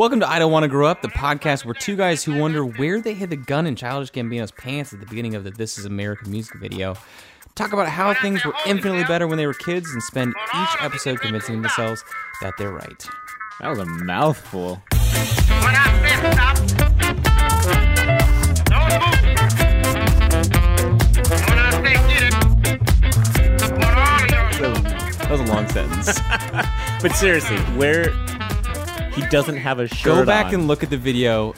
Welcome to I Don't Want to Grow Up, the podcast where two guys who wonder where they hid the gun in Childish Gambino's pants at the beginning of the This Is America music video talk about how things were infinitely better when they were kids and spend each episode convincing themselves that they're right. That was a mouthful. When I said stop, don't move. When I say get it, I want all of y'all to That was a long sentence. But seriously, where he doesn't have a shirt Go back on. and look at the video.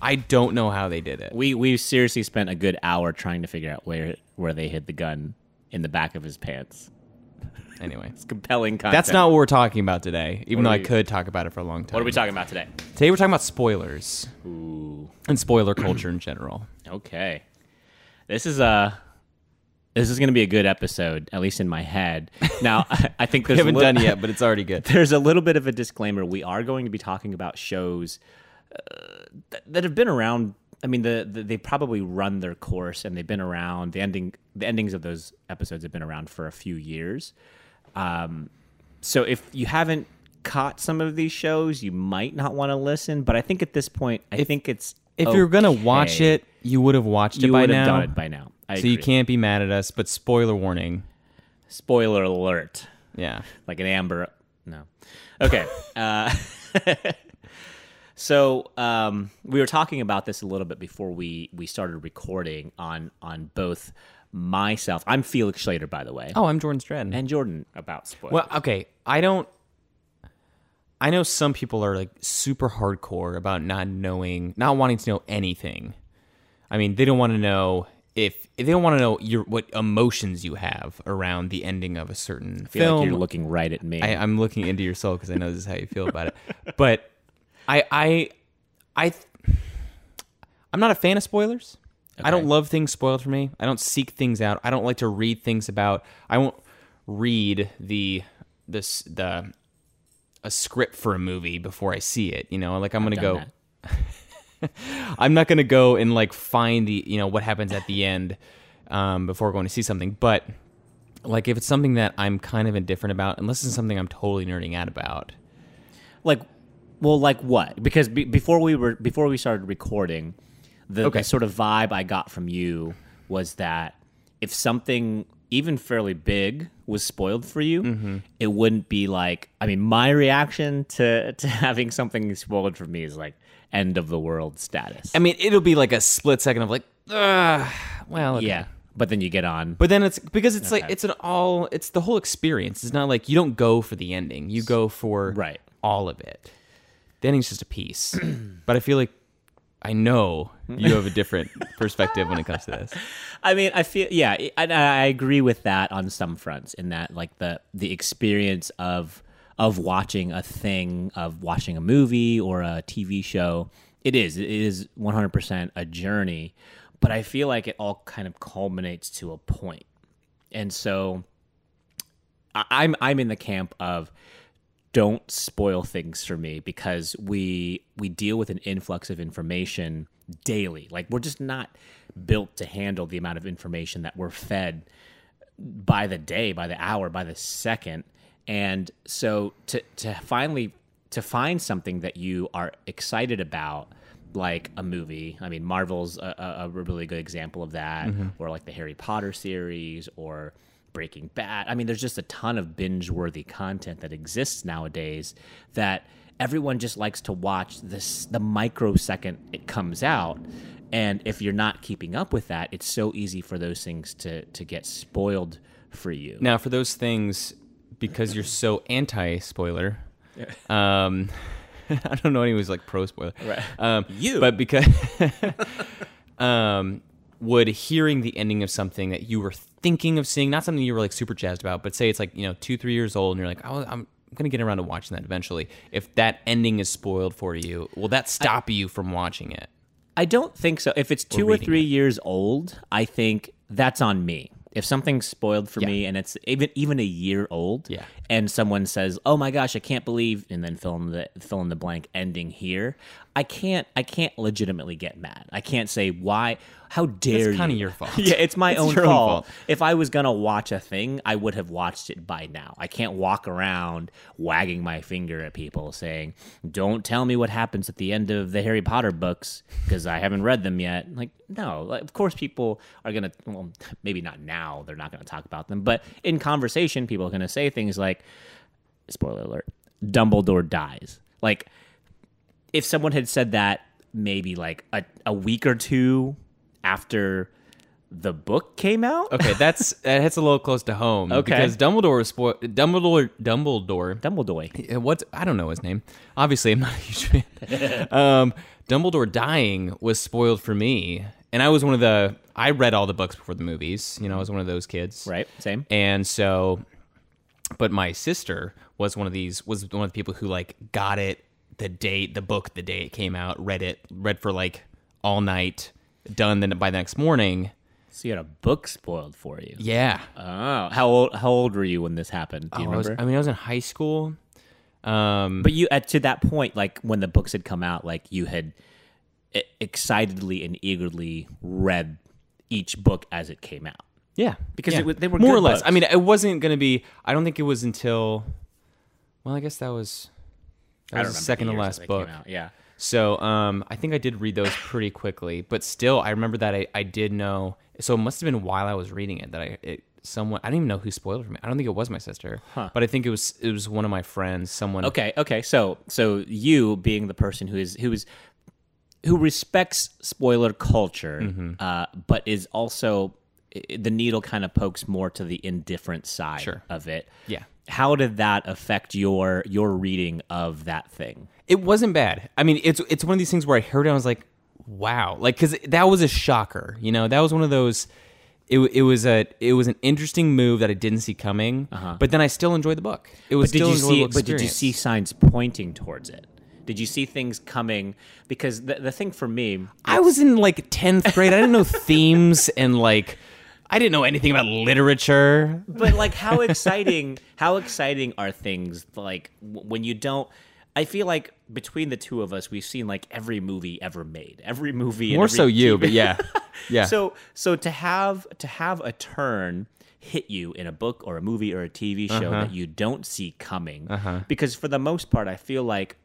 I don't know how they did it. we we seriously spent a good hour trying to figure out where where they hid the gun in the back of his pants. Anyway, It's compelling content. that's not what we're talking about today, even What though are I could talk about it for a long time. What are we talking about today? Today we're talking about spoilers Ooh, and spoiler culture in general. okay. This is a this is going to be a good episode, at least in my head. Now, I think We haven't a li- done yet, but it's already good. there's a little bit of a disclaimer. We are going to be talking about shows uh, that, that have been around. I mean, the, the they probably run their course and they've been around. The ending, the endings of those episodes have been around for a few years. Um, so if you haven't caught some of these shows, you might not want to listen. But I think at this point, I think it's If you're gonna watch it, you would have watched it you by would now. have done it by now. I so you can't be mad at us. But spoiler warning. Spoiler alert. Yeah. like an amber no okay uh, so um, we were talking about this a little bit before we we started recording on on both myself i'm felix schlater by the way Oh, I'm Jordan Stratton. and jordan about spoilers Well, okay. I don't. I know some people are like super hardcore about not knowing, not wanting to know anything. I mean, they don't want to know if, if they don't want to know your what emotions you have around the ending of a certain I feel film. like you're looking right at me I, I'm looking into your soul because I know this is how you feel about it. But I, I, I, I'm not a fan of spoilers. I don't love things spoiled for me. I don't seek things out. I don't like to read things about. I won't read the this the a script for a movie before I see it. You know, like I'm gonna go. I'm not gonna go and like find the you know what happens at the end um, before going to see something. But like if it's something that I'm kind of indifferent about, unless it's something I'm totally nerding out about. like well like what because be, before we were before we started recording the, Okay. the sort of vibe i got from you was that if something even fairly big was spoiled for you Mm-hmm. it wouldn't be like i mean my reaction to to having something spoiled for me is like end of the world status I mean, it'll be like a split second of like, Ugh, well, okay. yeah but then you get on But then it's because it's like it's an all it's the whole experience. It's not like you don't go for the ending. You go for Right. all of it. The ending's just a piece. but I feel like I know you have a different perspective when it comes to this. I mean, I feel yeah, I, I agree with that on some fronts. In that, like the the experience of of watching a thing, of watching a movie or a TV show, it is it is one hundred percent a journey. But I feel like it all kind of culminates to a point, and so I'm I'm in the camp of don't spoil things for me because we we deal with an influx of information daily. Like we're just not built to handle the amount of information that we're fed by the day, by the hour, by the second. And so to to finally to find something that you are excited about like a movie. I mean, Marvel's a, a, really good example of that, mm-hmm. or like the Harry Potter series, or Breaking Bad. I mean, there's just a ton of binge worthy content that exists nowadays that everyone just likes to watch this the microsecond it comes out. And if you're not keeping up with that, it's so easy for those things to to get spoiled for you. Now, for those things, because you're so anti spoiler, um, I don't know anyone who's like pro spoiler. Right. Um, You. But because, um, would hearing the ending of something that you were thinking of seeing, not something you were like super jazzed about, but say it's like, you know, two, three years old and you're like, oh, I'm going to get around to watching that eventually. If that ending is spoiled for you, will that stop you from watching it? I don't think so. If it's two or three years old, I think that's on me. If something's spoiled for Yeah. me and it's even even a year old, Yeah. And someone says, "Oh my gosh, I can't believe," and then fill in the fill in the blank ending here, I can't I can't legitimately get mad. I can't say why. How dare you? It's kinda your fault. Yeah, it's my It's own your own fault. fault. If I was gonna watch a thing, I would have watched it by now. I can't walk around wagging my finger at people saying, "Don't tell me what happens at the end of the Harry Potter books because I haven't read them yet." Like, no, of course people are gonna. Well, maybe not now. They're not gonna talk about them, but in conversation, people are gonna say things like, "Spoiler alert: Dumbledore dies." Like, if someone had said that maybe like a, a week or two after the book came out. Okay, that's that hits a little close to home. Okay. because Dumbledore was spo- Dumbledore Dumbledore. Dumbledore. What I don't know his name. Obviously, I'm not a huge fan. um, Dumbledore dying was spoiled for me, and I was one of the. I read all the books before the movies. You know, I was one of those kids. Right. Same. And so, but my sister was one of these. Was one of the people who like got it the date, the book, the day it came out. Read it, read for like all night. Done. Then by the next morning. So you had a book spoiled for you. Yeah. Oh, how old? How old were you when this happened? Do you Oh, I, was. I mean, I was in high school. Um, but you at to that point, like when the books had come out, like you had excitedly and eagerly read each book as it came out. Yeah, Because yeah. it they were more or less. books. I mean, it wasn't going to be. I don't think it was until. Well, I guess that was. That I was the second to last book. Yeah. So, um, I think I did read those pretty quickly, but still, I remember that I, I did know. So it must have been while I was reading it that I it someone I don't even know who spoiled for me. I don't think it was my sister, but I think it was it was one of my friends. Someone. Okay, okay. So so you being the person who is who is who respects spoiler culture, Mm-hmm. uh, but is also i- the needle kind of pokes more to the indifferent side Sure. of it. Yeah. How did that affect your your reading of that thing? It wasn't bad. I mean, it's it's one of these things where I heard it, and I was like, wow, like because that was a shocker. You know, that was one of those. It, it was a it was an interesting move that I didn't see coming, but then I still enjoyed the book. It was Uh-huh. But did still you see? But did you see signs pointing towards it? Did you see things coming? Because the the thing for me, I was in like tenth grade. I didn't know themes and like I didn't know anything about literature. but like how exciting how exciting are things like when you don't i feel like between the two of us we've seen like every movie ever made every movie More every so you, TV but yeah, yeah. so so to have to have a turn hit you in a book or a movie or a tv show Uh-huh. that you don't see coming because for the most part i feel like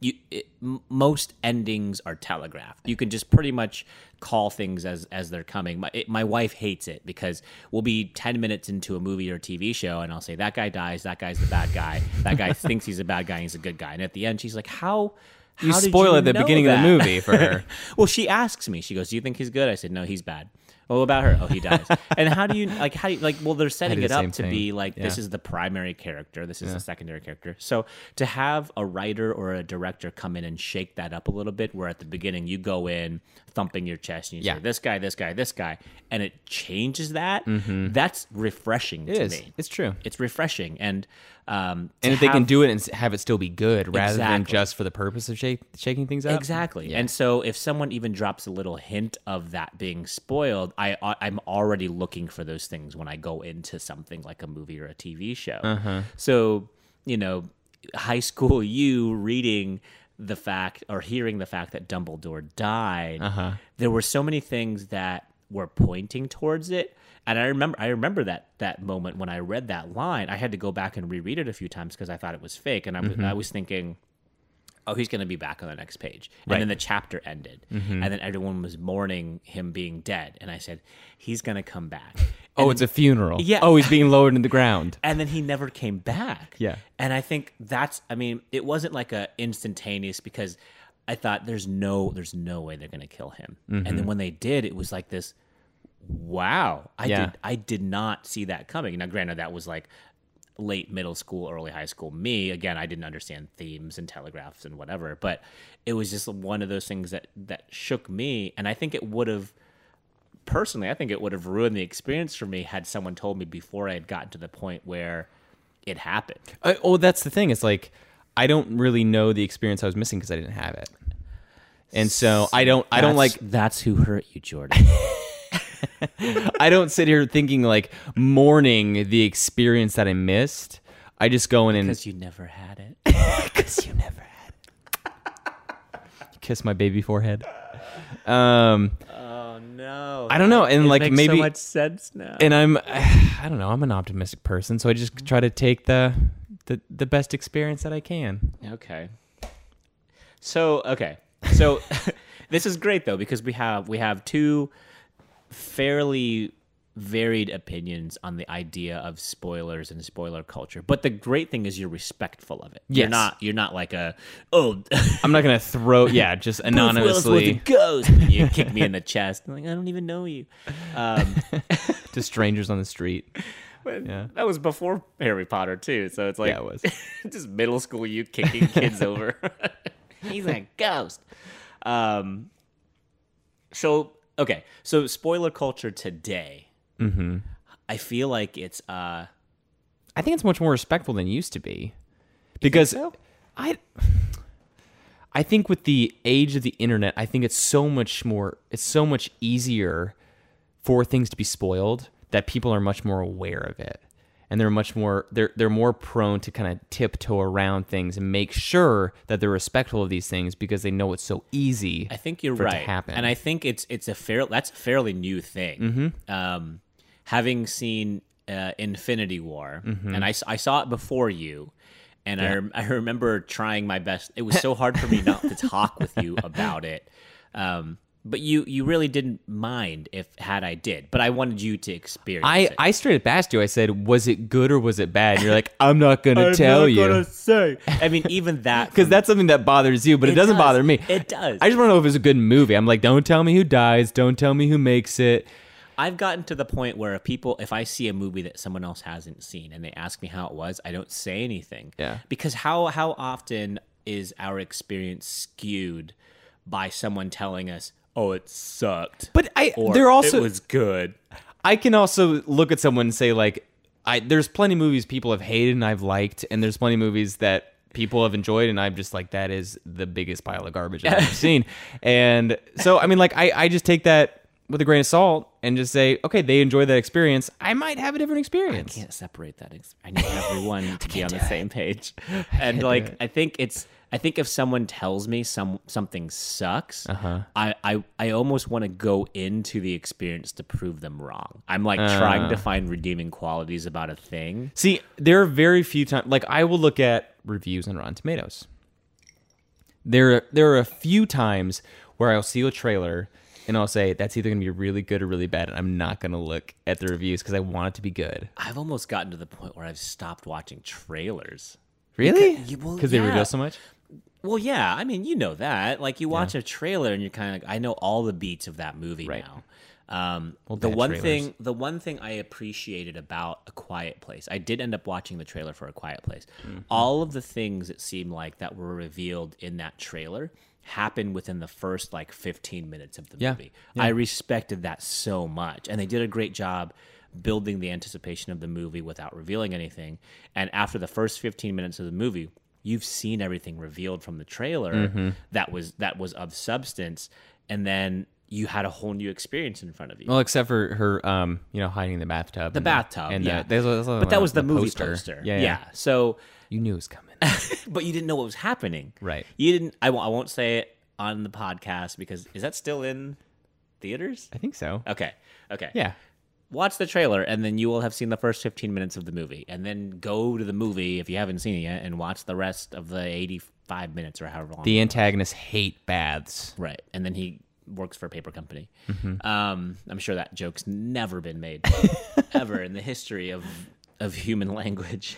you it, most endings are telegraphed. You can just pretty much call things as as they're coming. My it, my wife hates it because we'll be 10 minutes into a movie or TV show and I'll say that guy dies, that guy's the bad guy. That guy thinks he's a bad guy and he's a good guy. And at the end she's like, "How you how did spoil at the beginning of the movie for her. well, she asks me. She goes, "Do you think he's good?" I said, "No, he's bad." What about her? Oh, he dies. and how do you like? How do you like? Well, they're setting it the up to thing. be like this is the primary character. This is the secondary character. So to have a writer or a director come in and shake that up a little bit, where at the beginning you go in thumping your chest and you Yeah. say this guy, this guy, this guy, and it changes that. That's refreshing It to is. me. It's true. It's refreshing, and um, And if they can do it and have it still be good, rather than just for the purpose of shake, shaking things up. Exactly. And so if someone even drops a little hint of that being spoiled, I I- I'm already looking for those things when I go into something like a movie or a TV show. Uh-huh. So, you know, high school you reading the fact or hearing the fact that Dumbledore died, Uh-huh. there were so many things that were pointing towards it. And I remember, I remember that that moment when I read that line. I had to go back and reread it a few times because I thought it was fake, and I was, I was thinking, oh, he's going to be back on the next page. And Right. then the chapter ended, and then everyone was mourning him being dead. And I said, he's going to come back. Oh, it's a funeral. Yeah. Oh, he's being lowered in the ground. and then he never came back. Yeah. And I think that's I mean, it wasn't like a instantaneous because I thought there's no there's no way they're gonna kill him. And Mm-hmm. then when they did, it was like this wow. I Yeah. did I did not see that coming. Now granted that was like late middle school, early high school me. Again, I didn't understand themes and telegraphs and whatever, but it was just one of those things that that shook me and I think it would have personally, I think it would have ruined the experience for me had someone told me before I had gotten to the point where it happened. Uh, oh, that's the thing. It's like I don't really know the experience I was missing because I didn't have it, and so I don't. I don't like. That's who hurt you, Jordan. I don't sit here thinking like mourning the experience that I missed. I just go in and Because you never had it. because you never had it. Kiss my baby forehead. Um, Oh no! I don't know, and It like makes maybe, so much sense now. and I'm, I don't know, I'm an optimistic person, so I just try to take the the the best experience that I can. Okay. So okay. So this is great though because we have we have two fairly varied opinions on the idea of spoilers and spoiler culture. But the great thing is you're respectful of it. Yes. You're not you're not like a oh I'm not gonna throw, yeah, just Bruce Willis was a anonymously ghost. And you kick me in the chest. I'm like, I don't even know you. Um, to strangers on the street. Yeah. That was before Harry Potter too. So it's like Yeah, it was. just middle school you kicking kids over. He's a ghost. Um. So okay, so spoiler culture today. Mm-hmm. I feel like it's uh. I think it's much more respectful than it used to be, because I, I think with the age of the internet, I think it's so much more. It's so much easier for things to be spoiled that people are much more aware of it, and they're much more. They're they're more prone to kind of tiptoe around things and make sure that they're respectful of these things because they know it's so easy. I think you're for it to right, happen. and I think it's it's a fair that's a fairly new thing. Mm-hmm. Um, having seen uh, Infinity War, Mm-hmm. and I, I saw it before you, and I rem- I remember trying my best. It was so hard for me not to talk with you about it. Um, but you you really didn't mind if had I did, but I wanted you to experience I, it. I straight up asked you. I said, "Was it good or was it bad?" And you're like, "I'm not gonna tell you." Gonna say. I mean, even that because that's something that bothers you, but it, It doesn't does. bother me. It does. I just want to know if it's a good movie. I'm like, don't tell me who dies. Don't tell me who makes it. I've gotten to the point where if people, if I see a movie that someone else hasn't seen and they ask me how it was, I don't say anything. Yeah. Because how how often is our experience skewed by someone telling us, "Oh, it sucked," But I, or they're also. "It was good." I can also look at someone and say like, I there's plenty of movies people have hated and I've liked, and there's plenty of movies that people have enjoyed, and I'm just like, that is the biggest pile of garbage I've ever seen. And so, I mean, like, I I just take that with a grain of salt and just say, okay, they enjoy that experience. I might have a different experience. I can't separate that. ex- I need everyone to be on the same page. And like, I think it's. I think if someone tells me some something sucks, Uh-huh. I, I I almost want to go into the experience to prove them wrong. I'm like trying Uh. to find redeeming qualities about a thing. See, there are very few times. Like I will look at reviews on Rotten Tomatoes. There, there are a few times where I'll see a trailer and I'll say that's either going to be really good or really bad, and I'm not going to look at the reviews because I want it to be good. I've almost gotten to the point where I've stopped watching trailers. Really? Because- well, Because they yeah. reveal so much. Well, yeah, I mean, you know that. Like, you watch a trailer and you're kind of like, I know all the beats of that movie Right. now. Um, the one trailers. thing, the one thing I appreciated about A Quiet Place, I did end up watching the trailer for A Quiet Place. Mm-hmm. All of the things it seemed like that were revealed in that trailer happened within the first like 15 minutes of the Yeah. movie. I respected that so much, and they did a great job building the anticipation of the movie without revealing anything. And after the first 15 minutes of the movie, you've seen everything revealed from the trailer Mm-hmm. that was that was of substance, and then you had a whole new experience in front of you. Well, except for her, um, you know, hiding in the bathtub. the bathtub, and yeah. the, there's, there's but that was the, movie poster. Yeah, yeah, So, You knew it was coming. but you didn't know what was happening. Right. You didn't. I won't. I won't say it on the podcast because is that still in theaters? I think so. Okay. Okay. Yeah. Watch the trailer and then you will have seen the first 15 minutes of the movie and then go to the movie if you haven't seen it yet and watch the rest of the 85 minutes or however long The antagonists hate baths. right and then he works for a paper company Mm-hmm. um, i'm sure that joke's never been made ever in the history of of human language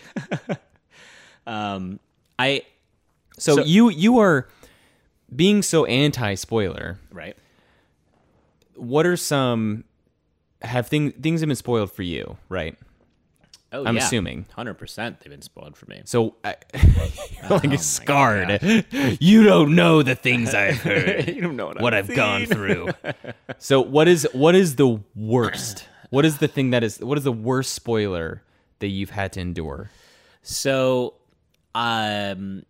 um, i So, So- you you are being so anti spoiler. right What are some have things things have been spoiled for you, right? oh I'm yeah. assuming. 100% they've been spoiled for me So I, you're like scarred. You don't know the things I've heard. you don't know what, what I've gone through. so what is what is the worst? What is the thing that is what is the worst spoiler that you've had to endure? So, um,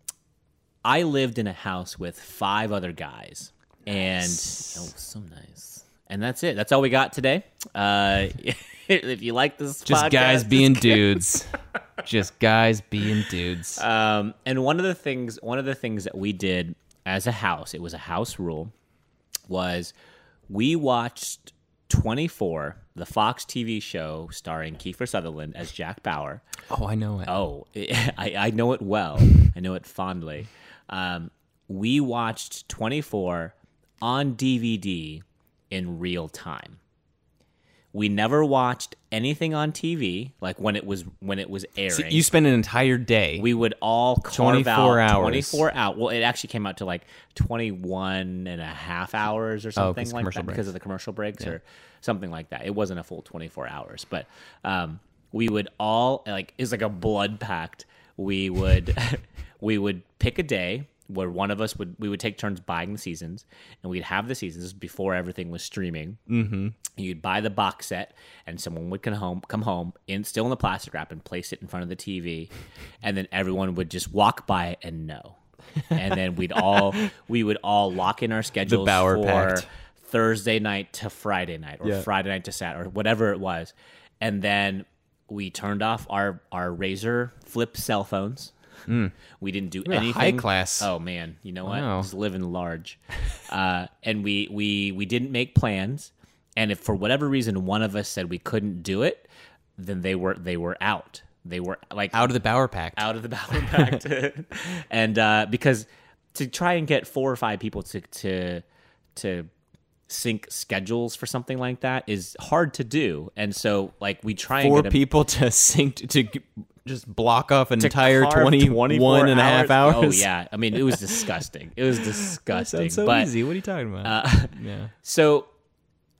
I lived in a house with five other guys, and oh, so nice. And that's it. That's all we got today. Uh, if you like this, Just podcast, guys being dudes. Just guys being dudes. Um, and one of the things, one of the things that we did as a house, it was a house rule, was we watched 24, the Fox TV show starring Kiefer Sutherland as Jack Bauer. oh, I know it. Oh, I, I know it well. I know it fondly. Um, we watched 24 on DVD in real time. We never watched anything on TV, like when it was when it was airing. So you spend an entire day. we would all carve 24 out hours. 24 out. Well, it actually came out to like 21 and a half hours or something 'cause like that because of the commercial breaks or something like that. It wasn't a full 24 hours, but um, we would all like it's like a blood pact. We would we would pick a day where one of us would we would take turns buying the seasons and we'd have the seasons before everything was streaming mm-hmm. You'd buy the box set, and someone would come home, come home in still in the plastic wrap, and place it in front of the TV, and then everyone would just walk by it and know, and then we'd all we would all lock in our schedules Bauer for Pact. Thursday night to Friday night, or Yeah. Friday night to Saturday, or whatever it was, and then we turned off our our razor flip cell phones. We didn't do a anything high class. Oh man, you know what? Wow. Just living large. uh, and we we we didn't make plans. And if for whatever reason one of us said we couldn't do it, then they were they were out. They were like out of the Bauer Pact. out of the Bauer Pact. and uh, because to try and get four or five people to to to sync schedules for something like that is hard to do. And so like we try and Four get 'em- people to sync to just block off an entire carve 21 and a half hours. Oh yeah, I mean it was disgusting. It was disgusting. So but, easy. What are you talking about? Uh, yeah. so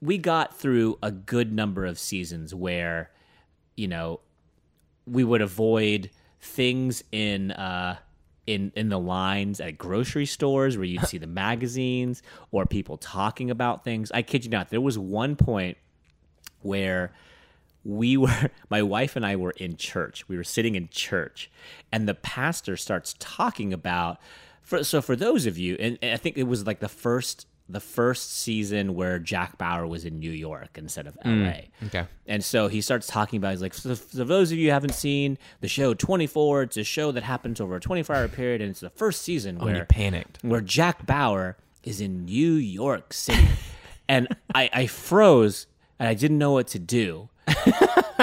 we got through a good number of seasons where, you know, we would avoid things in uh in in the lines at grocery stores where you'd see the magazines or people talking about things. I kid you not, there was one point where we were my wife and I were in church. We were sitting in church and the pastor starts talking about for, so for those of you and, and I think it was like the first the first season where Jack Bauer was in New York instead of mm, LA. Okay. And so he starts talking about, he's like, so for those of you who haven't seen the show 24, it's a show that happens over a 24 hour period, and it's the first season oh, you where, panicked. where Jack Bauer is in New York City. and I, I froze and I didn't know what to do.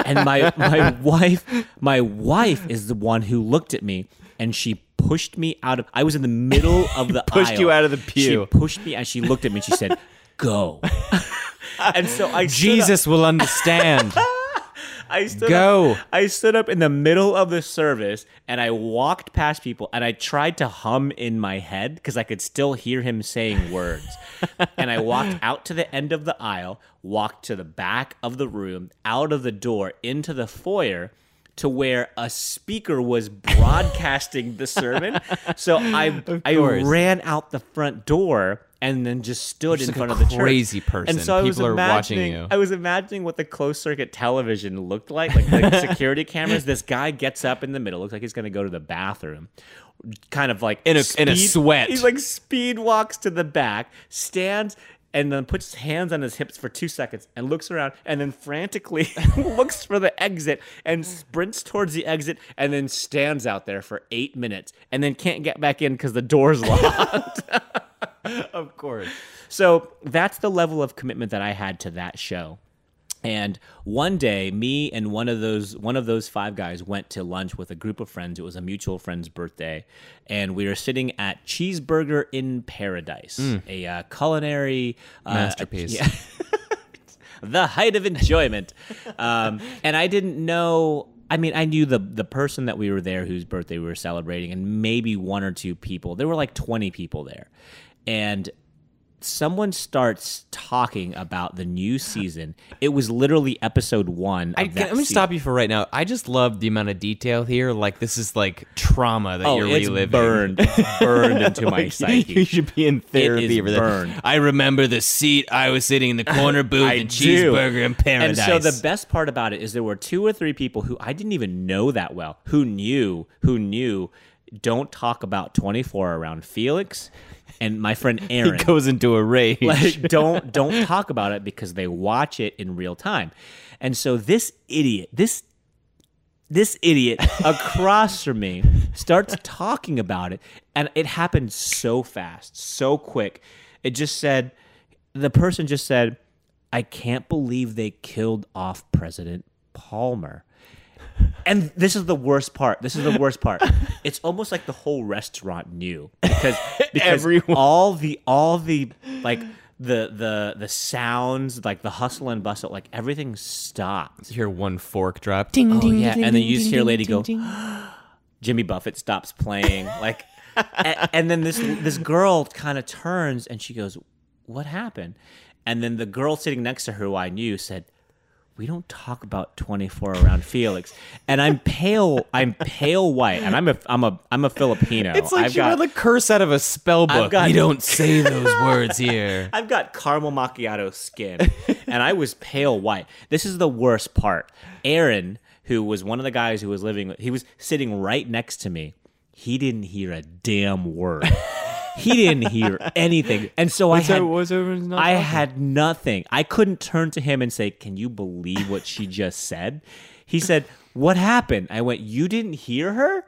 And my my wife my wife is the one who looked at me and she pushed me out of I was in the middle of the Pushed you out of the pew. She pushed me and she looked at me and she said, "Go." and so I Jesus will understand. I stood Go. Up, I stood up in the middle of the service and I walked past people and I tried to hum in my head because I could still hear him saying words. and I walked out to the end of the aisle, walked to the back of the room, out of the door, into the foyer to where a speaker was broadcasting the sermon. So I I ran out the front door and then just stood in like front of the church. crazy person. And so I was People are watching imagining. I was imagining what the closed circuit television looked like, like, like security cameras. This guy gets up in the middle, looks like he's going to go to the bathroom, kind of like In a- in a sweat. He's like speed walks to the back, stands. And then puts his hands on his hips for two seconds and looks around and then frantically looks for the exit and sprints towards the exit and then stands out there for eight minutes and then can't get back in because the door's locked. of course. So that's the level of commitment that I had to that show. And one day, me and one of those one of those five guys went to lunch with a group of friends. It was a mutual friend's birthday, and we were sitting at Cheeseburger in Paradise, a uh, culinary uh, Masterpiece. yeah. the height of enjoyment. Um, and I didn't know. I mean, I knew the the person that we were there, whose birthday we were celebrating, and maybe one or two people. There were like twenty people there, and someone starts talking about the new season. It was literally episode one. I, can, let me se- stop you for right now. I just love the amount of detail here. Like this is like trauma that Oh, you're it's reliving. burned, It's burned into my psyche. You should be in therapy for that. burned. I remember the seat I was sitting in the corner booth in. Cheeseburger in Paradise. And so the best part about it is there were two or three people who I didn't even know that well, who knew, who knew, don't talk about 24 around Felix and my friend He Aaron goes into a rage. like don't don't talk about it because they watch it in real time. And so this idiot, this this idiot across from me starts talking about it and it happened so fast, so quick. It just said the person just said, "I can't believe they killed off President Palmer." And this is the worst part. This is the worst part. It's almost like the whole restaurant knew because because Everyone- all the all the like the the the sounds like the hustle and bustle like everything stopped. You hear one fork drop. Ding, Oh ding, yeah, ding, and then you just ding, hear a lady ding, go. ding. Jimmy Buffett stops playing like and, and then this this girl kind of turns and she goes what happened and then the girl sitting next to her who I knew said we don't talk about 24 around Felix and I'm pale I'm pale white and I'm a I'm a I'm a Filipino It's like I've she got read the curse out of a spell book. got- you don't say those words here. I've got caramel macchiato skin, and I was pale white. This is the worst part. Aaron, who was one of the guys who was living, he was sitting right next to me. He didn't hear a damn word. He didn't hear anything, and so I had. what's everyone's not I talking? had nothing. I couldn't turn to him and say, "Can you believe what she just said?" He said, "What happened?" I went, "You didn't hear her?"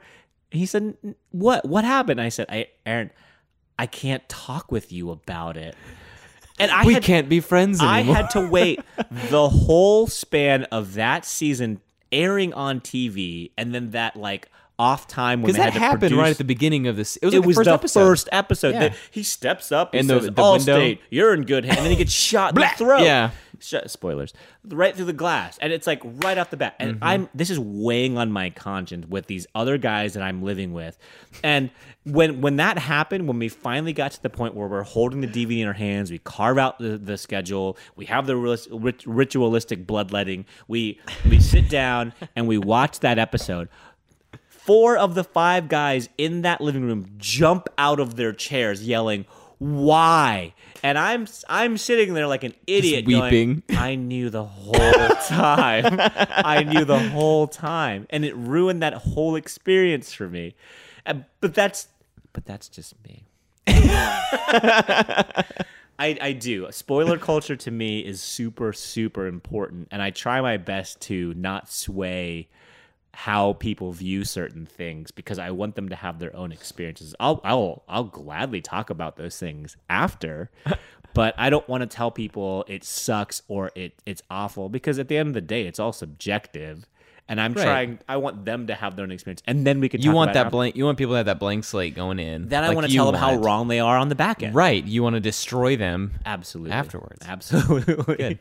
He said, "What? What happened?" I said, "I, Aaron, I can't talk with you about it." And I we had, can't be friends I had to wait the whole span of that season airing on TV, and then that like off time when they that had to happened produce- right at the beginning of this. It was, it like was the first the episode. first episode. Yeah. that he steps up and In the- says, the "All window? state, you're in good hands," and then he gets shot in the throat. Yeah. Sh- spoilers, right through the glass, and it's like right off the bat. And mm-hmm. I'm this is weighing on my conscience with these other guys that I'm living with, and when when that happened, when we finally got to the point where we're holding the DVD in our hands, we carve out the, the schedule, we have the rit- rit- ritualistic bloodletting, we we sit down and we watch that episode four of the five guys in that living room jump out of their chairs yelling why and i'm i'm sitting there like an idiot going, weeping. i knew the whole time i knew the whole time and it ruined that whole experience for me Uh, but that's but that's just me I, I do. Spoiler culture to me is super, super important. And I try my best to not sway how people view certain things because I want them to have their own experiences. I'll I'll I'll gladly talk about those things after, but I don't want to tell people it sucks or it it's awful because at the end of the day it's all subjective. And I'm Right. trying I want them to have their own experience and then we can You talk want about that blank. You want people to have that blank slate going in. Then I want to tell them how wrong they are on the back end. Right. You want to destroy them. Absolutely. Afterwards. Absolutely. Good.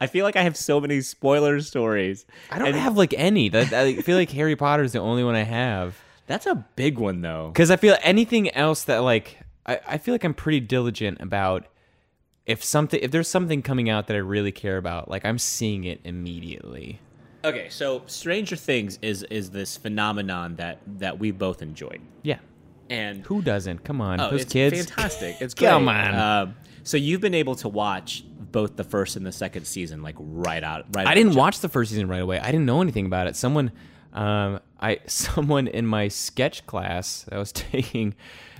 I feel like I have so many spoiler stories. I don't And have like any. That I feel like Harry Potter is the only one I have. That's a big one, though. Because I feel anything else that like I, I feel like I'm pretty diligent about if something if there's something coming out that I really care about, like I'm seeing it immediately. Okay, so Stranger Things is is this phenomenon that that we both enjoyed, Yeah. and Who doesn't? Come on, oh, those it's kids. fantastic. It's great. Come on. Um, so you've been able to watch both the first and the second season, like right out. Right. I didn't watch the first season right away. I didn't know anything about it. Someone, um, I someone in my sketch class that I was taking,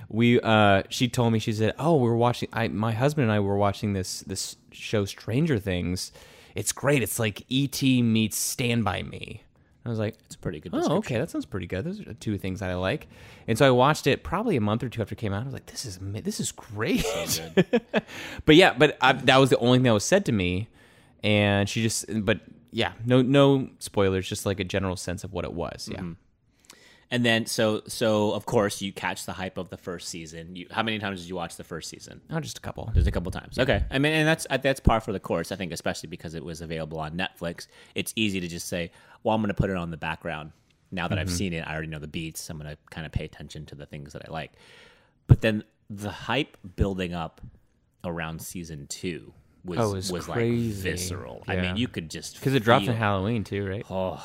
we uh, she told me she said, "Oh, we were watching. I my husband and I were watching this this show Stranger Things. It's great. It's like ET meets Stand by Me." I was like, It's a pretty good. Oh, okay, that sounds pretty good. Those are two things that I like, and so I watched it probably a month or two after it came out. I was like, "This is this is great." but yeah, but I, that was the only thing that was said to me, and she just, but yeah, no no spoilers, just like a general sense of what it was. Yeah, mm-hmm. And then so so of course you catch the hype of the first season. You how many times did you watch the first season? Oh, just a couple. There's a couple times. Okay, I mean, and that's that's par for the course. I think, especially because it was available on Netflix, it's easy to just say, "Well, I'm going to put it on the background." Now that I've mm-hmm. seen it, I already know the beats. I'm going to kind of pay attention to the things that I like. But then the hype building up around season two was Oh, was was, like visceral. I mean, you could just Because it dropped on Halloween too, right? Oh.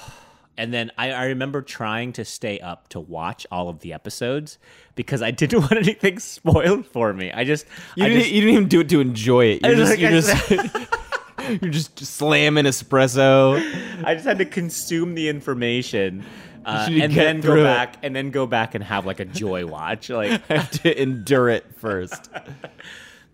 And then I, I remember trying to stay up to watch all of the episodes because I didn't want anything spoiled for me. I just, You I didn't, just you didn't even do it to enjoy it. You're just, like, you're just, you're just slamming espresso. I just had to consume the information uh, and then go through it. back and then go back and have like a joy watch. Like, I have to endure it first.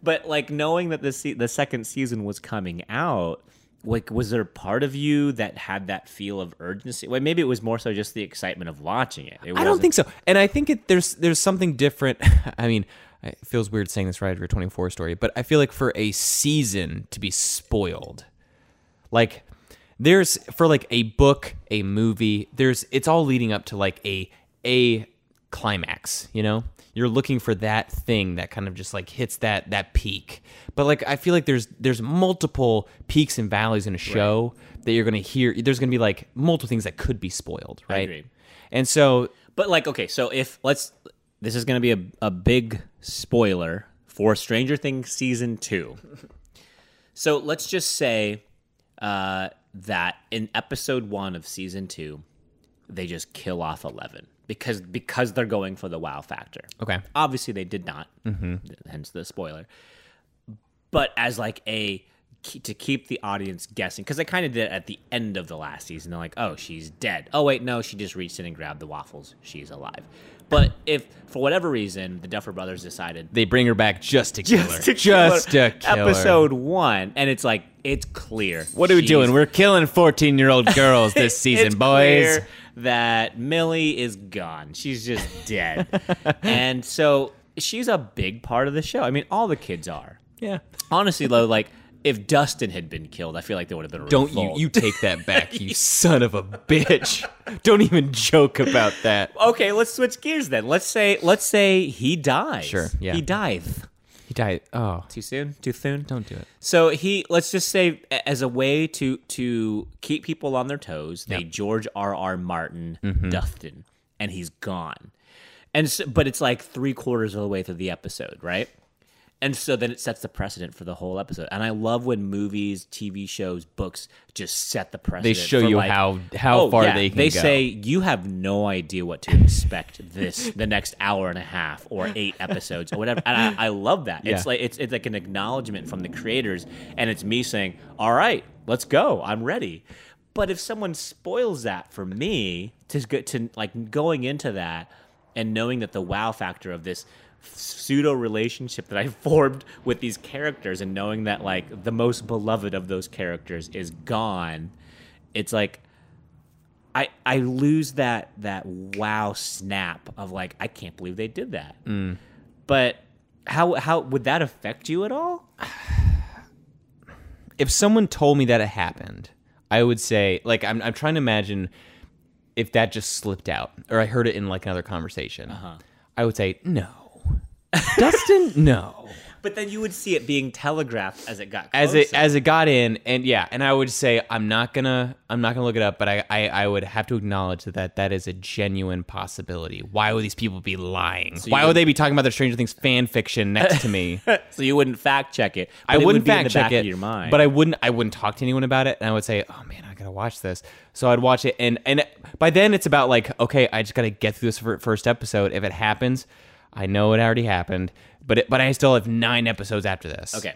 but like knowing that the se- the second season was coming out. Like, was there part of you that had that feel of urgency? Well, maybe it was more so just the excitement of watching it. it I don't think so. And I think it, there's there's something different. I mean, it feels weird saying this right after a 24 story, but I feel like for a season to be spoiled, like there's for like a book, a movie, there's it's all leading up to like a a climax, you know? You're looking for that thing that kind of just like hits that that peak. But like I feel like there's there's multiple peaks and valleys in a show that you're going to hear there's going to be like multiple things that could be spoiled, right? agree. And so But like, okay, so if let's, this is going to be a, a big spoiler for Stranger Things season two. So let's just say uh, that in episode one of season two, they just kill off Eleven because because they're going for the wow factor. Okay. Obviously, they did not. Hmm. Hence the spoiler. But as like a to keep the audience guessing, because they kind of did it at the end of the last season. They're like, "Oh, she's dead." Oh wait, no, she just reached in and grabbed the waffles. She's alive. But if for whatever reason the Duffer Brothers decided they bring her back just to kill her. to just kill her, to kill her. episode one, and it's like it's clear. What are we doing? We're killing 14 year old girls this season, boys. clear that Millie is gone. She's just dead. and so she's a big part of the show. I mean, all the kids are. Yeah. Honestly, though, like if Dustin had been killed, I feel like there would have been a Don't you you take that back, you son of a bitch. Don't even joke about that. Okay, let's switch gears then. Let's say let's say he dies. Sure, yeah. He dies. He died. Oh, Too soon? Too soon? don't do it. So he let's just say as a way to to keep people on their toes, they George R. R. Martin mm-hmm. Dustin, and he's gone. And so, but it's like three quarters of the way through the episode, right? And so then it sets the precedent for the whole episode. And I love when movies, TV shows, books just set the precedent. They show you like, how- how oh, far yeah, they can go. They go. say you have no idea what to expect this the next hour and a half or eight episodes or whatever. And I, I love that. It's like it's it's like an acknowledgement from the creators, and it's me saying, "All right, let's go. I'm ready." But if someone spoils that for me to to like going into that and knowing that the wow factor of this pseudo relationship that I formed with these characters and knowing that like the most beloved of those characters is gone, it's like I I lose that that wow snap of like I can't believe they did that. But how how would that affect you at all? if someone told me that it happened, I would say, like, I'm, I'm trying to imagine if that just slipped out or I heard it in like another conversation. Uh-huh. I would say, no. Dustin, no. But then you would see it being telegraphed as it got As it as it got in, and yeah, and I would say I'm not gonna I'm not gonna look it up, but I, I, I would have to acknowledge that, that that is a genuine possibility. Why would these people be lying? you Why would- would they be talking about their Stranger Things fan fiction next to me? so you wouldn't fact check it. But I it would wouldn't be in fact the check back it, of your mind. but I wouldn't. I wouldn't talk to anyone about it, and I would say, "Oh man, I gotta watch this." So I'd watch it, and and by then it's about like, okay, I just gotta get through this fir- first episode. If it happens, I know it already happened, but it, but I still have nine episodes after this. Okay.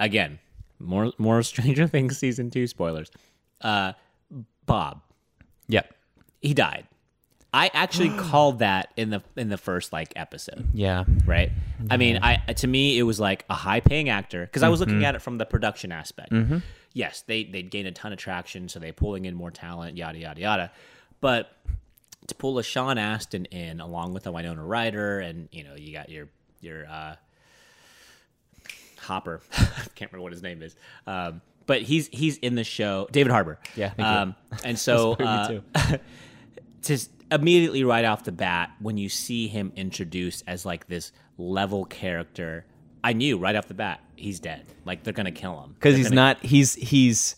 Again, more more Stranger Things season two spoilers. Uh, Bob, Yep. he died. I actually called that in the in the first like episode. Yeah. right? I mean, I to me it was like a high paying actor because I was looking at it from the production aspect. Yes, they they'd gain a ton of traction, so they're pulling in more talent, yada yada yada. But to pull a Sean Astin in along with a Winona Ryder, and you know you got your your uh, Hopper, I can't remember what his name is. Um, but he's he's in the show. David Harbour. Yeah, thank you. Um, and so uh, just immediately right off the bat when you see him introduced as like this level character i knew right off the bat he's dead like they're gonna kill him Because he's gonna- not. He's he's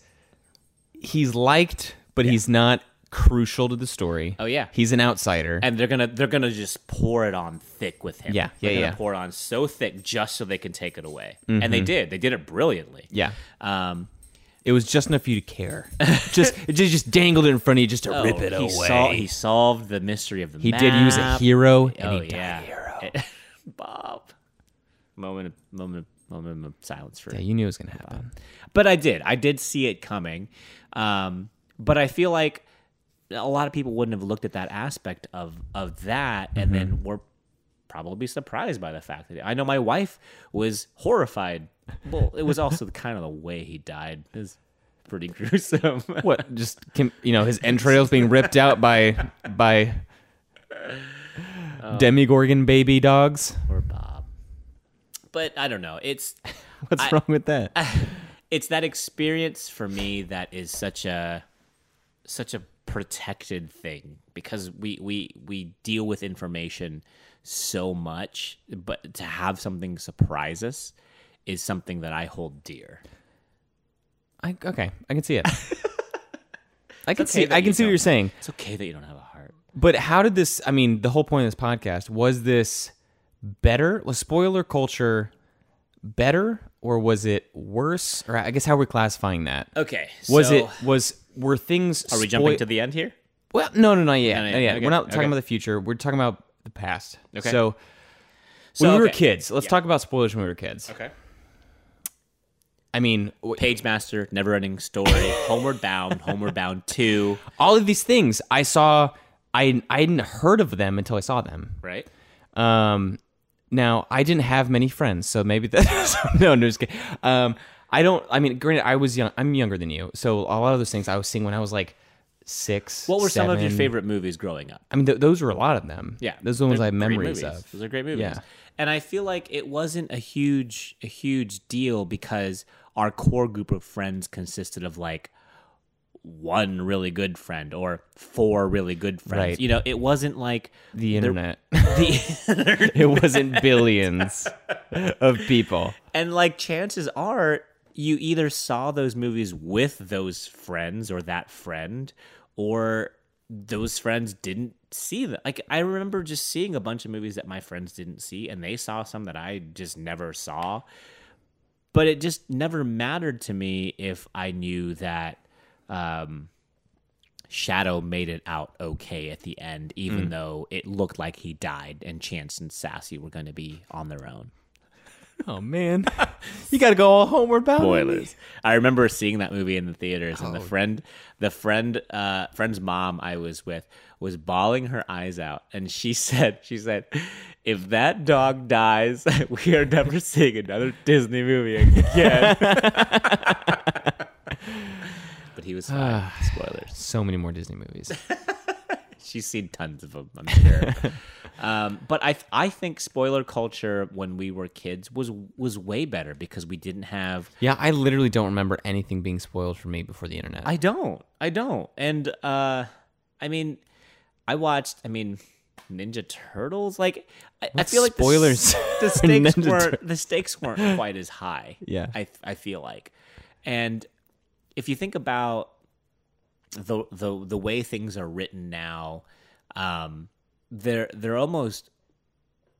he's liked, but he's not crucial to the story. Oh, yeah. He's an outsider. and they're gonna they're gonna just pour it on thick with him Yeah, they're yeah, gonna yeah. pour it on so thick just so they can take it away and they did they did it brilliantly yeah. um It was just enough for you to care. just it just, just dangled it in front of you just to oh, rip it he away. sol- he solved the mystery of the He did use a hero, and oh he died yeah hero. bob moment of moment moment of silence for Yeah, you knew it was gonna happen. but I did. I did see it coming. Um, but I feel like a lot of people wouldn't have looked at that aspect of of that, and mm-hmm. then were probably surprised by the fact that I know my wife was horrified. Well, it was also the kind of the way he died is pretty gruesome. What? Just can, you know, his entrails being ripped out by by oh. Demogorgon baby dogs. or Bob. But I don't know. It's What's I- wrong with that? it's that experience for me that is such a such a protected thing because we we we deal with information so much but to have something surprise us is something that I hold dear. I, okay, I can see it. I can okay see. I can see what you're saying. It's okay that you don't have a heart. But how did this? I mean, the whole point of this podcast was this better? Was spoiler culture better, or was it worse? Or I guess how we're classifying that? Okay. Was so it was were things? Are we jumping to the end here? Well, no, no, not yet. No, no, Not yet. okay, We're not talking okay. about the future. We're talking about the past. Okay. So when So, we were kids, let's Yeah. talk about spoilers when we were kids. Okay. I mean, Pagemaster, Never Ending Story, Homeward Bound, Homeward Bound 2, all of these things I saw. I I hadn't heard of them until I saw them. right? Um, now I didn't have many friends, so maybe that. no, no, just kidding. Um, I don't. I mean, granted, I was young. I'm younger than you, so a lot of those things I was seeing when I was like six. What were some of your favorite movies growing up? I mean, th- those were a lot of them. Yeah, those are the ones I have memories of. Those are great movies. Yeah. And I feel like it wasn't a huge a huge deal because our core group of friends consisted of like one really good friend or four really good friends. Right. You know, it wasn't like The internet. the internet. it wasn't billions of people. and like chances are you either saw those movies with those friends or that friend or those friends didn't see them like i remember just seeing a bunch of movies that my friends didn't see and they saw some that i just never saw but it just never mattered to me if i knew that um Shadow made it out okay at the end, even though it looked like he died and Chance and Sassy were going to be on their own. Oh man, you got to go all homeward bound. spoilers. I remember seeing that movie in the theaters, Oh. and the friend, the friend, uh, friend's mom I was with was bawling her eyes out, and she said, she said, if that dog dies, we are never seeing another Disney movie again. But he was fine. Spoilers. So many more Disney movies. She's seen tons of them, I'm sure. um, but I I think spoiler culture when we were kids was was way better because we didn't have Yeah, I literally don't remember anything being spoiled for me before the internet. I don't. I don't. And uh I mean I watched I mean Ninja Turtles like I, I feel like the spoilers the, for stakes weren't Tur- the stakes weren't quite as high. Yeah. I I feel like. And if you think about the the the way things are written now, um they're they're almost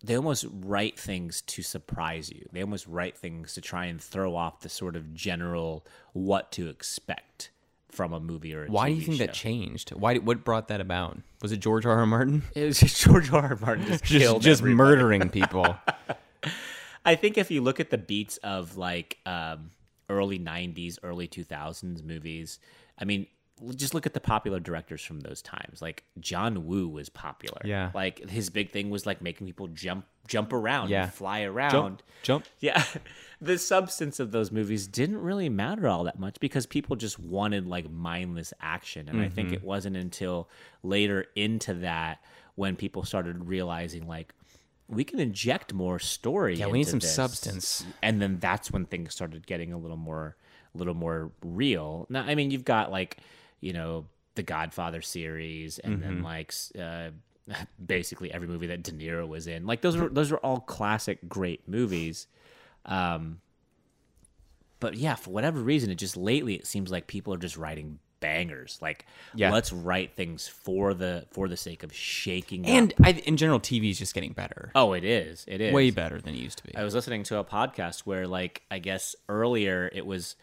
they almost write things to surprise you. They almost write things to try and throw off the sort of general what to expect from a movie or a Why do you TV think that changed? Why? What brought that about? Was it George R. R. Martin? It was just George R. R. Martin just, Just, killed just murdering people. I think if you look at the beats of like um, early '90s, early 2000s movies, I mean, just look at the popular directors from those times. Like John Woo was popular. Yeah. like his big thing was like making people jump, jump around, Yeah. and fly around. jump, jump. Yeah. The substance of those movies didn't really matter all that much because people just wanted like mindless action. And I Mm-hmm. think it wasn't until later into that when people started realizing like we can inject more story. Yeah, we need some this. substance. And then that's when things started getting a little more a little more real. Now I mean you've got like, you know, the Godfather series and Mm-hmm. then like uh basically every movie that De Niro was in. Like those were those were all classic great movies. Um, but yeah, for whatever reason, it just lately it seems like people are just writing bangers. Like, Yeah. let's write things for the for the sake of shaking. And. I, in general, TV is just getting better. oh, it is, it is Way better than it used to be. I was listening to a podcast where, like, I guess earlier it was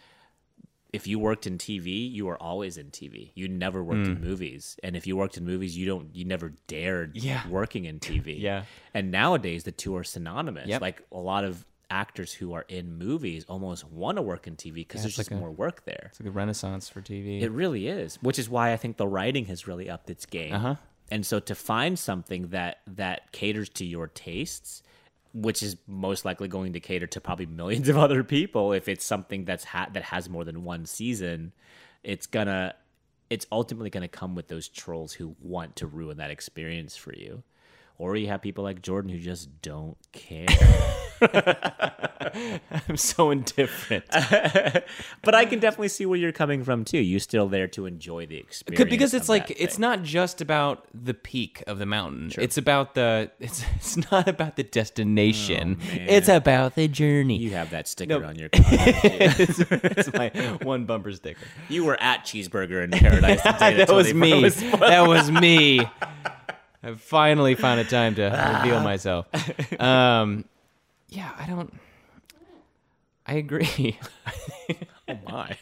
if you worked in TV, you were always in TV. You never worked in mm. movies, and if you worked in movies, you don't, you never dared Yeah. working in TV. Yeah. and nowadays the two are synonymous. Yep. Like a lot of actors who are in movies almost want to work in TV because there's it's like just a- more work there. It's like a renaissance for TV. It really is, which is why I think the writing has really upped its game. Uh-huh. And so to find something that that caters to your tastes, which is most likely going to cater to probably millions of other people, if it's something that's ha- that has more than one season, it's gonna it's ultimately gonna come with those trolls who want to ruin that experience for you. Or you have people like Jordan who just don't care. I'm so indifferent. but I can definitely see where you're coming from too. You're still there to enjoy the experience because it's like it's thing. not just about the peak of the mountain. It's about the it's it's not about the destination. Oh, it's about the journey. You have that sticker on your car. it's, it's my one bumper sticker. You were at Cheeseburger in Paradise the day that was me. that was me. I finally found a time to reveal myself. Um, yeah, I don't. I agree. oh my.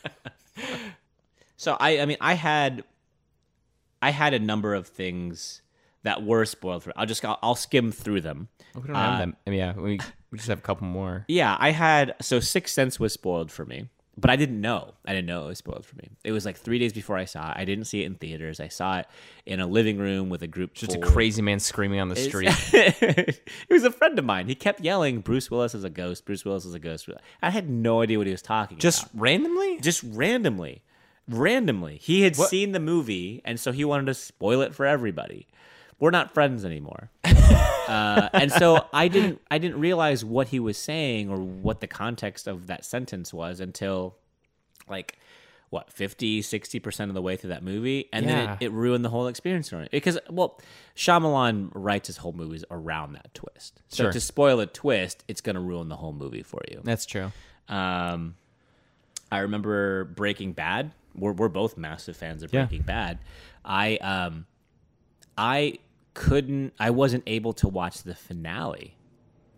so I, I mean, I had, I had a number of things that were spoiled for. I'll just, I'll, I'll skim through them. we don't have them. I mean, yeah, we we just have a couple more. Yeah, I had so Sixth Sense was spoiled for me, but I didn't know. I didn't know it was spoiled for me. It was like three days before I saw it. I didn't see it in theaters. I saw it in a living room with a group. Just a crazy man screaming on the street. it was a friend of mine. He kept yelling, "Bruce Willis is a ghost. Bruce Willis is a ghost." I had no idea what he was talking Just about. randomly? just randomly, randomly. He had seen the movie, and so he wanted to spoil it for everybody. We're not friends anymore, uh, and so I didn't. I didn't realize what he was saying or what the context of that sentence was until, like, what 50 60 percent of the way through that movie, and then it, it ruined the whole experience for me. Because well, Shyamalan writes his whole movies around that twist. So Sure. to spoil a twist, it's going to ruin the whole movie for you. That's true. Um, I remember Breaking Bad. We're we're both massive fans of Yeah. Breaking Bad. I um, I couldn't. I wasn't able to watch the finale.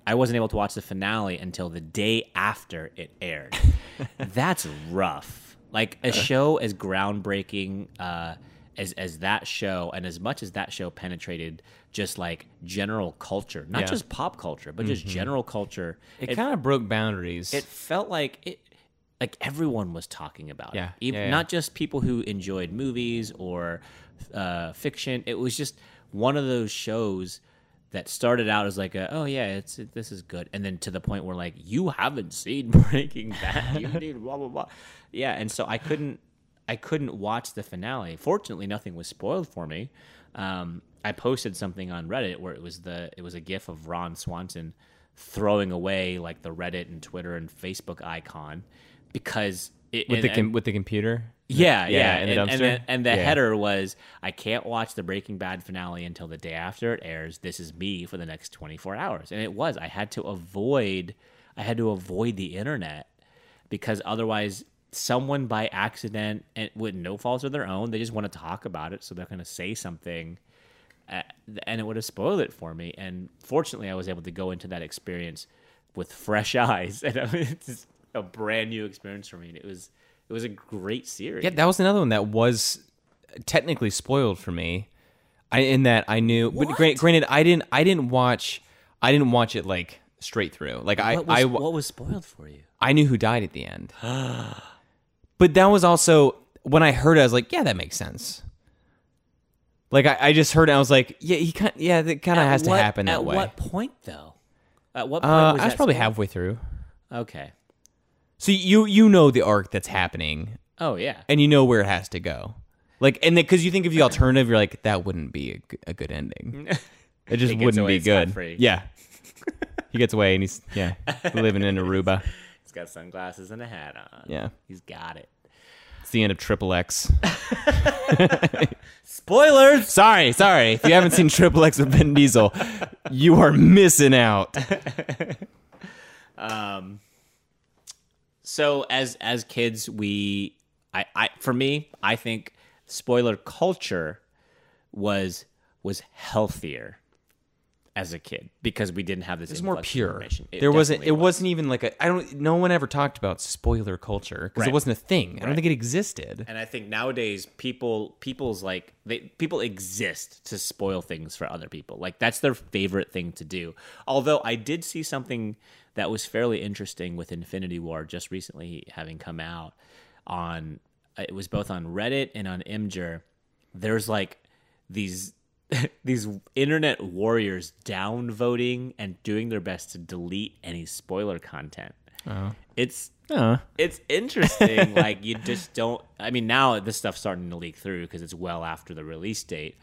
I wasn't able to watch the finale until the day after it aired. That's rough. Like a show as groundbreaking uh, as as that show, and as much as that show penetrated just like general culture, not Yeah. just pop culture, but just general culture. It, kind of broke boundaries. it felt like it like everyone was talking about Yeah, it even, yeah, yeah. not just people who enjoyed movies or uh, fiction it was just one of those shows that started out as like a oh yeah it's it, this is good. And then to the point where like you haven't seen breaking bad. You need blah blah blah. Yeah and so i couldn't i couldn't watch the finale. Fortunately nothing was spoiled for me. Um, i posted something on reddit where it was the it was a gif of ron swanson throwing away like the reddit and twitter and facebook icon because it, with and- the com- with the computer. Yeah, Yeah, yeah, in the and, and, the, and the Yeah. header was, "I can't watch the Breaking Bad finale until the day after it airs. This is me for the next 24 hours." And it was. I had to avoid, I had to avoid the internet because otherwise, someone by accident and with no faults of their own, they just want to talk about it, so they're going to say something, uh, and it would have spoiled it for me. And fortunately, I was able to go into that experience with fresh eyes, and it's a brand new experience for me. And it was. It was a great series. Yeah, that was another one that was technically spoiled for me. I in that I knew, but gra- granted, I didn't. I didn't watch. I didn't watch it like straight through. Like I, what was, I, what was spoiled for you? I knew who died at the end. but that was also when I heard it. I was like, yeah, that makes sense. Like I, I just heard it. I was like, yeah, he kind, yeah, that kind of has what- to happen that at way. At what point, though? At what point Uh, was I was probably spoiled? halfway through. Okay. So you you know the arc that's happening, Oh yeah. and you know where it has to go. Like, and because you think of the alternative, you're like, that wouldn't be a, g- a good ending. It just wouldn't be good. Yeah. he gets away and he's yeah living in Aruba. He's got sunglasses and a hat on. Yeah, He's got it. it's the end of Triple X. Spoilers. Sorry, sorry. If you haven't seen Triple X with Vin Diesel, you are missing out. Um, So as as kids, we I I for me, I think spoiler culture was was healthier as a kid because we didn't have this. It's more pure. It there wasn't. It was. wasn't even like a. I don't. No one ever talked about spoiler culture because Right. it wasn't a thing. I don't think it existed. And I think nowadays people people's like they people exist to spoil things for other people. Like that's their favorite thing to do. Although I did see something that was fairly interesting with Infinity War just recently having come out on it was both on Reddit and on Imgur. There's like these these internet warriors downvoting and doing their best to delete any spoiler content. It's Uh, it's interesting. like you just don't. I mean, now this stuff's starting to leak through because it's well after the release date.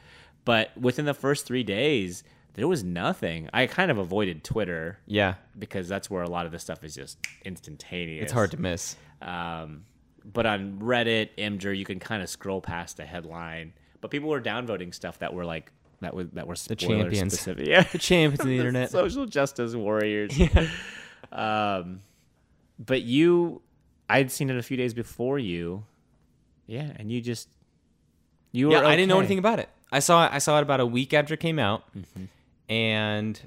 But within the first three days, there was nothing. I kind of avoided Twitter yeah, because that's where a lot of this stuff is just instantaneous. it's hard to miss. Um, but on Reddit, Imgur, you can kind of scroll past the headline. But people were downvoting stuff that were like that was that were The champions. specific. Yeah, The champions of the internet. social justice warriors. Yeah. Um, but you, I'd seen it a few days before you. Yeah, and you just you were. yeah, I didn't know anything about it. I saw it. I saw it about a week after it came out, Mm-hmm. And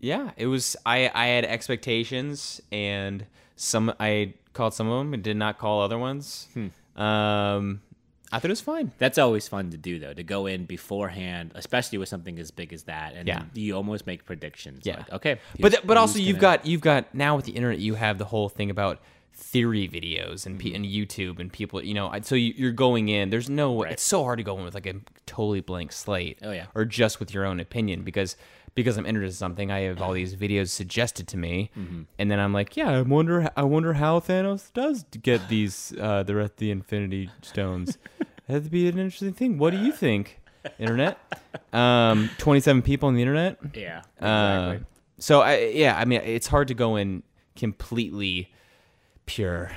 yeah, it was. I I had expectations, and some I called some of them and did not call other ones. Hmm. Um, I thought it was fine. That's always fun to do, though, to go in beforehand, especially with something as big as that, and Yeah. you almost make predictions. Yeah. like, okay, but th- but also you've gonna- got you've got now with the internet you have the whole thing about theory videos and, Mm-hmm. and YouTube and people you know so you, you're going in there's no it's so hard to go in with like a totally blank slate Oh, yeah. or just with your own opinion because because I'm interested in something I have all these videos suggested to me Mm-hmm. and then I'm like yeah I wonder I wonder how Thanos does get these uh the rest of the Infinity Stones that'd be an interesting thing what do you think internet um 27 people on the internet yeah, uh, exactly. so I yeah, I mean it's hard to go in completely pure,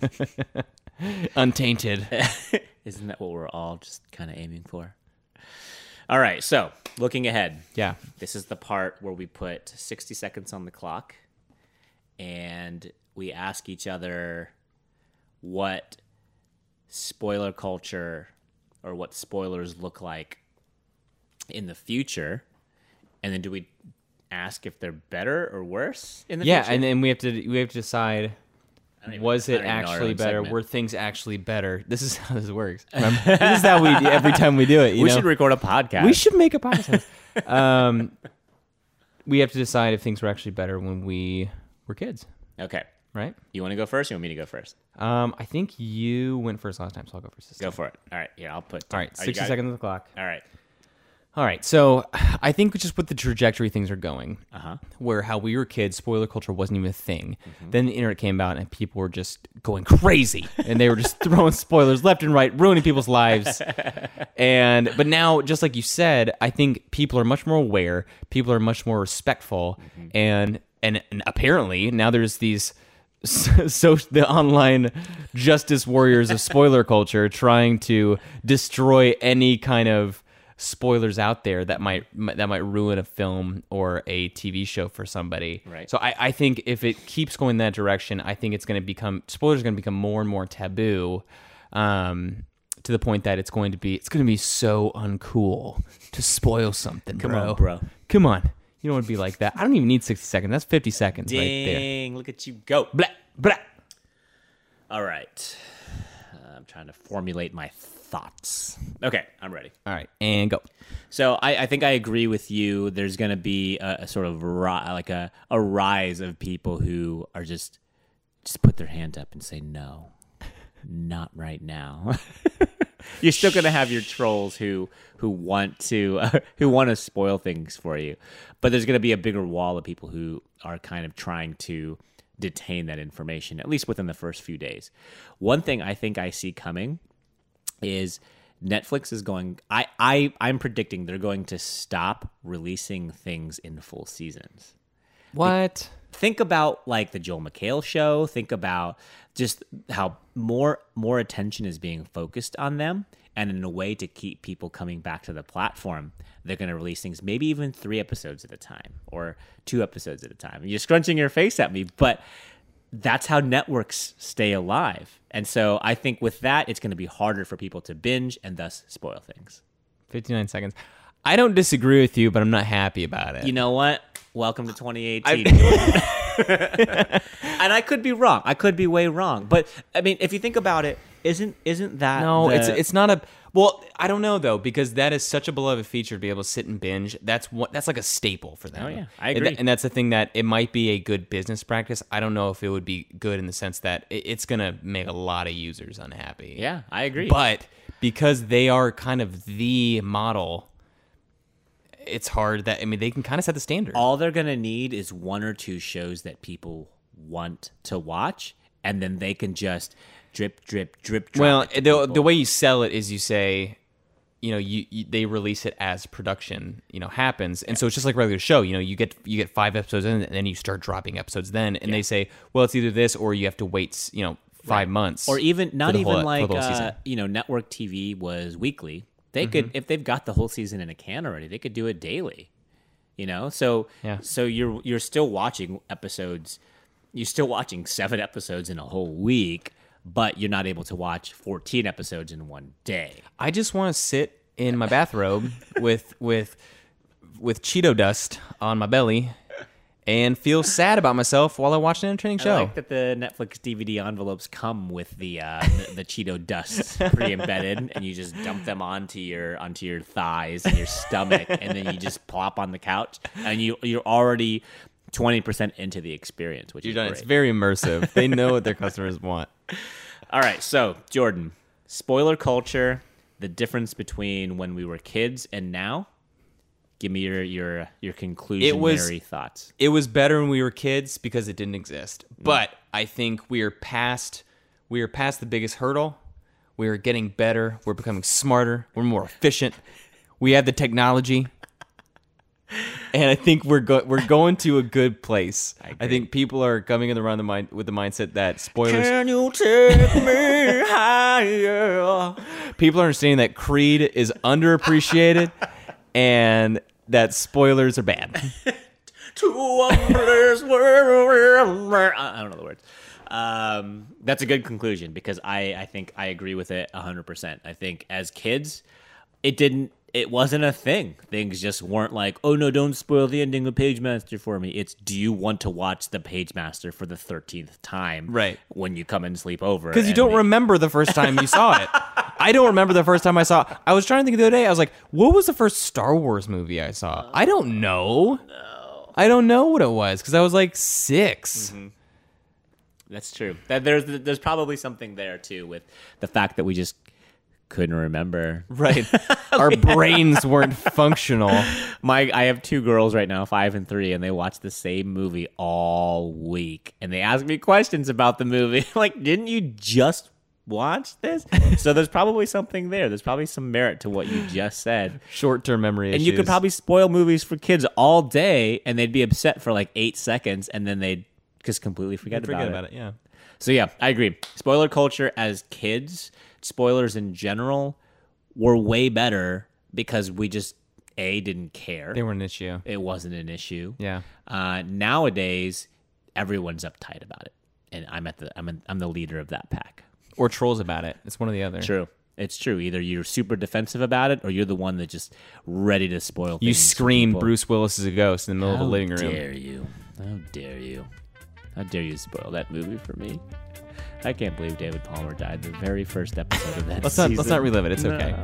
untainted. Isn't that what we're all just kind of aiming for? All right, so looking ahead, Yeah. this is the part where we put 60 seconds on the clock and we ask each other what spoiler culture or what spoilers look like in the future. And then do we ask if they're better or worse in the Yeah, future? Yeah, and then we have to we have to decide don't even- was it don't even know our actually better? segment. Were things actually better? This is how this works. Remember? this is how we do every time we do it. You we know? should record a podcast. we should make a podcast. um, we have to decide if things were actually better when we were kids, Okay. right? You want to go first? You want me to go first? Um, I think you went first last time, so I'll go first. This Go time. for it. All right. Yeah, I'll put. All right, Oh, sixty seconds on the clock. All right. All right, so I think just with the trajectory things are going, Uh huh. where how we were kids, spoiler culture wasn't even a thing. Mm-hmm. Then the internet came out and people were just going crazy, and they were just throwing spoilers left and right, ruining people's lives. And but now, just like you said, I think people are much more aware. People are much more respectful, Mm-hmm. and, and and apparently now there's these. So the online justice warriors of spoiler culture trying to destroy any kind of spoilers out there that might that might ruin a film or a TV show for somebody. Right. So I, I think if it keeps going that direction, I think it's going to become spoilers are going to become more and more taboo, um, to the point that it's going to be it's going to be so uncool to spoil something. Come bro. on, bro. Come on. You don't want to be like that. I don't even need sixty seconds. That's fifty seconds right there. Dang! Look at you go. Blah, blah. All right. Uh, I'm trying to formulate my thoughts. Okay, I'm ready. All right, and go. So I, I think I agree with you. There's going to be a, a sort of ri- like a, a rise of people who are just just put their hand up and say no, not right now. You're still going to have your trolls who who want to who want to spoil things for you, but there's going to be a bigger wall of people who are kind of trying to detain that information at least within the first few days. One thing I think I see coming is Netflix is going I I I'm predicting they're going to stop releasing things in full seasons. What? Think about like the Joel McHale show, think about just how more more attention is being focused on them and in a way to keep people coming back to the platform, they're going to release things maybe even 3 episodes at a time or 2 episodes at a time. You're scrunching your face at me, but that's how networks stay alive. And so I think with that, it's going to be harder for people to binge and thus spoil things. Fifty nine seconds. I don't disagree with you, but I'm not happy about it. You know what? Welcome to 2018. and I could be wrong. I could be way wrong. But I mean, if you think about it, isn't isn't that No, the- it's it's not a Well, I don't know though because that is such a beloved feature to be able to sit and binge. That's what that's like a staple for them. Oh, yeah. I And agree. tha- And that's the thing that it might be a good business practice. I don't know if it would be good in the sense that it- it's gonna make a lot of users unhappy. Yeah, I agree. But because they are kind of the model, it's hard that I mean they can kind of set the standard. all they're gonna need is one or two shows that people want to watch, and then they can just drip, drip, drip. Drop well, the people. the way you sell it is you say, you know, you, you they release it as production, you know, happens, and so it's just like regular show. You know, you get you get five episodes in, and then you start dropping episodes. Then, and they say, well, it's either this or you have to wait, you know, five months, or even not even whole- like uh, you know network TV was weekly. They Mm-hmm. could if they've got the whole season in a can already, they could do it daily. You know, so Yeah. so you're you're still watching episodes. You're still watching seven episodes in a whole week, but you're not able to watch 14 episodes in one day. I just want to sit in my bathrobe with with with Cheeto dust on my belly and feel sad about myself while I watch an entertaining show. I like that the Netflix DVD envelopes come with the uh, the, the Cheeto dust pre-embedded, and you just dump them onto your onto your thighs and your stomach, and then you just plop on the couch, and you you're already twenty percent into the experience, which You're is done. great. It's very immersive. They know what their customers want. All right, so Jordan, spoiler culture, the difference between when we were kids and now. Give me your your your conclusionary thoughts. it was better when we were kids because it didn't exist. Mm. But I think we are past we are past the biggest hurdle. We are getting better. We're becoming smarter. We're more efficient. We have the technology. And I think we're go- we're going to a good place. I, think people are coming in around the mind with the mindset that spoilers. Can you take me higher? People are understanding that Creed is underappreciated, and that spoilers are bad. to a place where I I don't know the words. Um, that's a good conclusion because I, I think I agree with it 100%. I think as kids, it didn't, it wasn't a thing. Things just weren't like, oh no, don't spoil the ending of Pagemaster for me. It's, do you want to watch the Pagemaster for the 13th time? Right. When you come and sleep over. Because you don't remember the first time you saw it. I don't remember the first time I saw. I was trying to think the other day. I was like, "What was the first Star Wars movie I saw?" I don't know. I don't know what it was because I was like 6 mm-hmm. That's true. That there's there's probably something there too with the fact that we just couldn't remember. Right. Our brains weren't functional. My I have two girls right now, five and three, and they watch the same movie all week, and they ask me questions about the movie. like, didn't you just watch this? so there's probably something there. There's probably some merit to what you just said. Short-term memory And issues. you could probably spoil movies for kids all day, and they'd be upset for like eight seconds, and then they'd just completely forget, forget about, about it. Yeah. so yeah, I agree. Spoiler culture as kids, spoilers in general, were way better because we just a didn't care. They were an issue. it wasn't an issue. Yeah. Uh, nowadays, everyone's uptight about it, and I'm at the I'm in, I'm the leader of that pack. Or trolls about it. It's one or the other. True. It's true. Either you're super defensive about it, or you're the one that's just ready to spoil. You scream. Bruce Willis is a ghost in the middle How of the living room. How dare you? How dare you? How dare you spoil that movie for me? I can't believe David Palmer died the very first episode of that Let's not let's not relive it. It's No. okay.